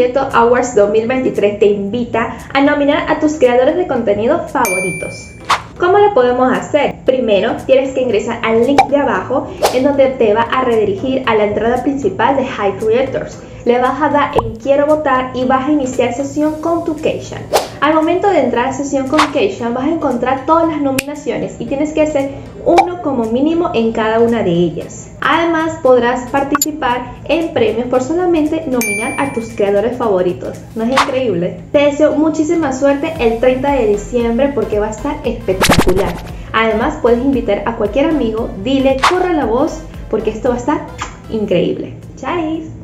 Folleto Awards 2023 te invita a nominar a tus creadores de contenido favoritos. ¿Cómo lo podemos hacer? Primero, tienes que ingresar al link de abajo en donde te va a redirigir a la entrada principal de High Creators. Le vas a dar en Quiero votar y vas a iniciar sesión con tu Cation. Al momento de entrar a sesión con Cation vas a encontrar todas las nominaciones y tienes que hacer uno como mínimo en cada una de ellas. Además podrás participar en premios por solamente nominar a tus creadores favoritos. ¿No es increíble? Te deseo muchísima suerte el 30 de diciembre porque va a estar espectacular. Además puedes invitar a cualquier amigo, dile, corre la voz porque esto va a estar increíble. ¡Chais!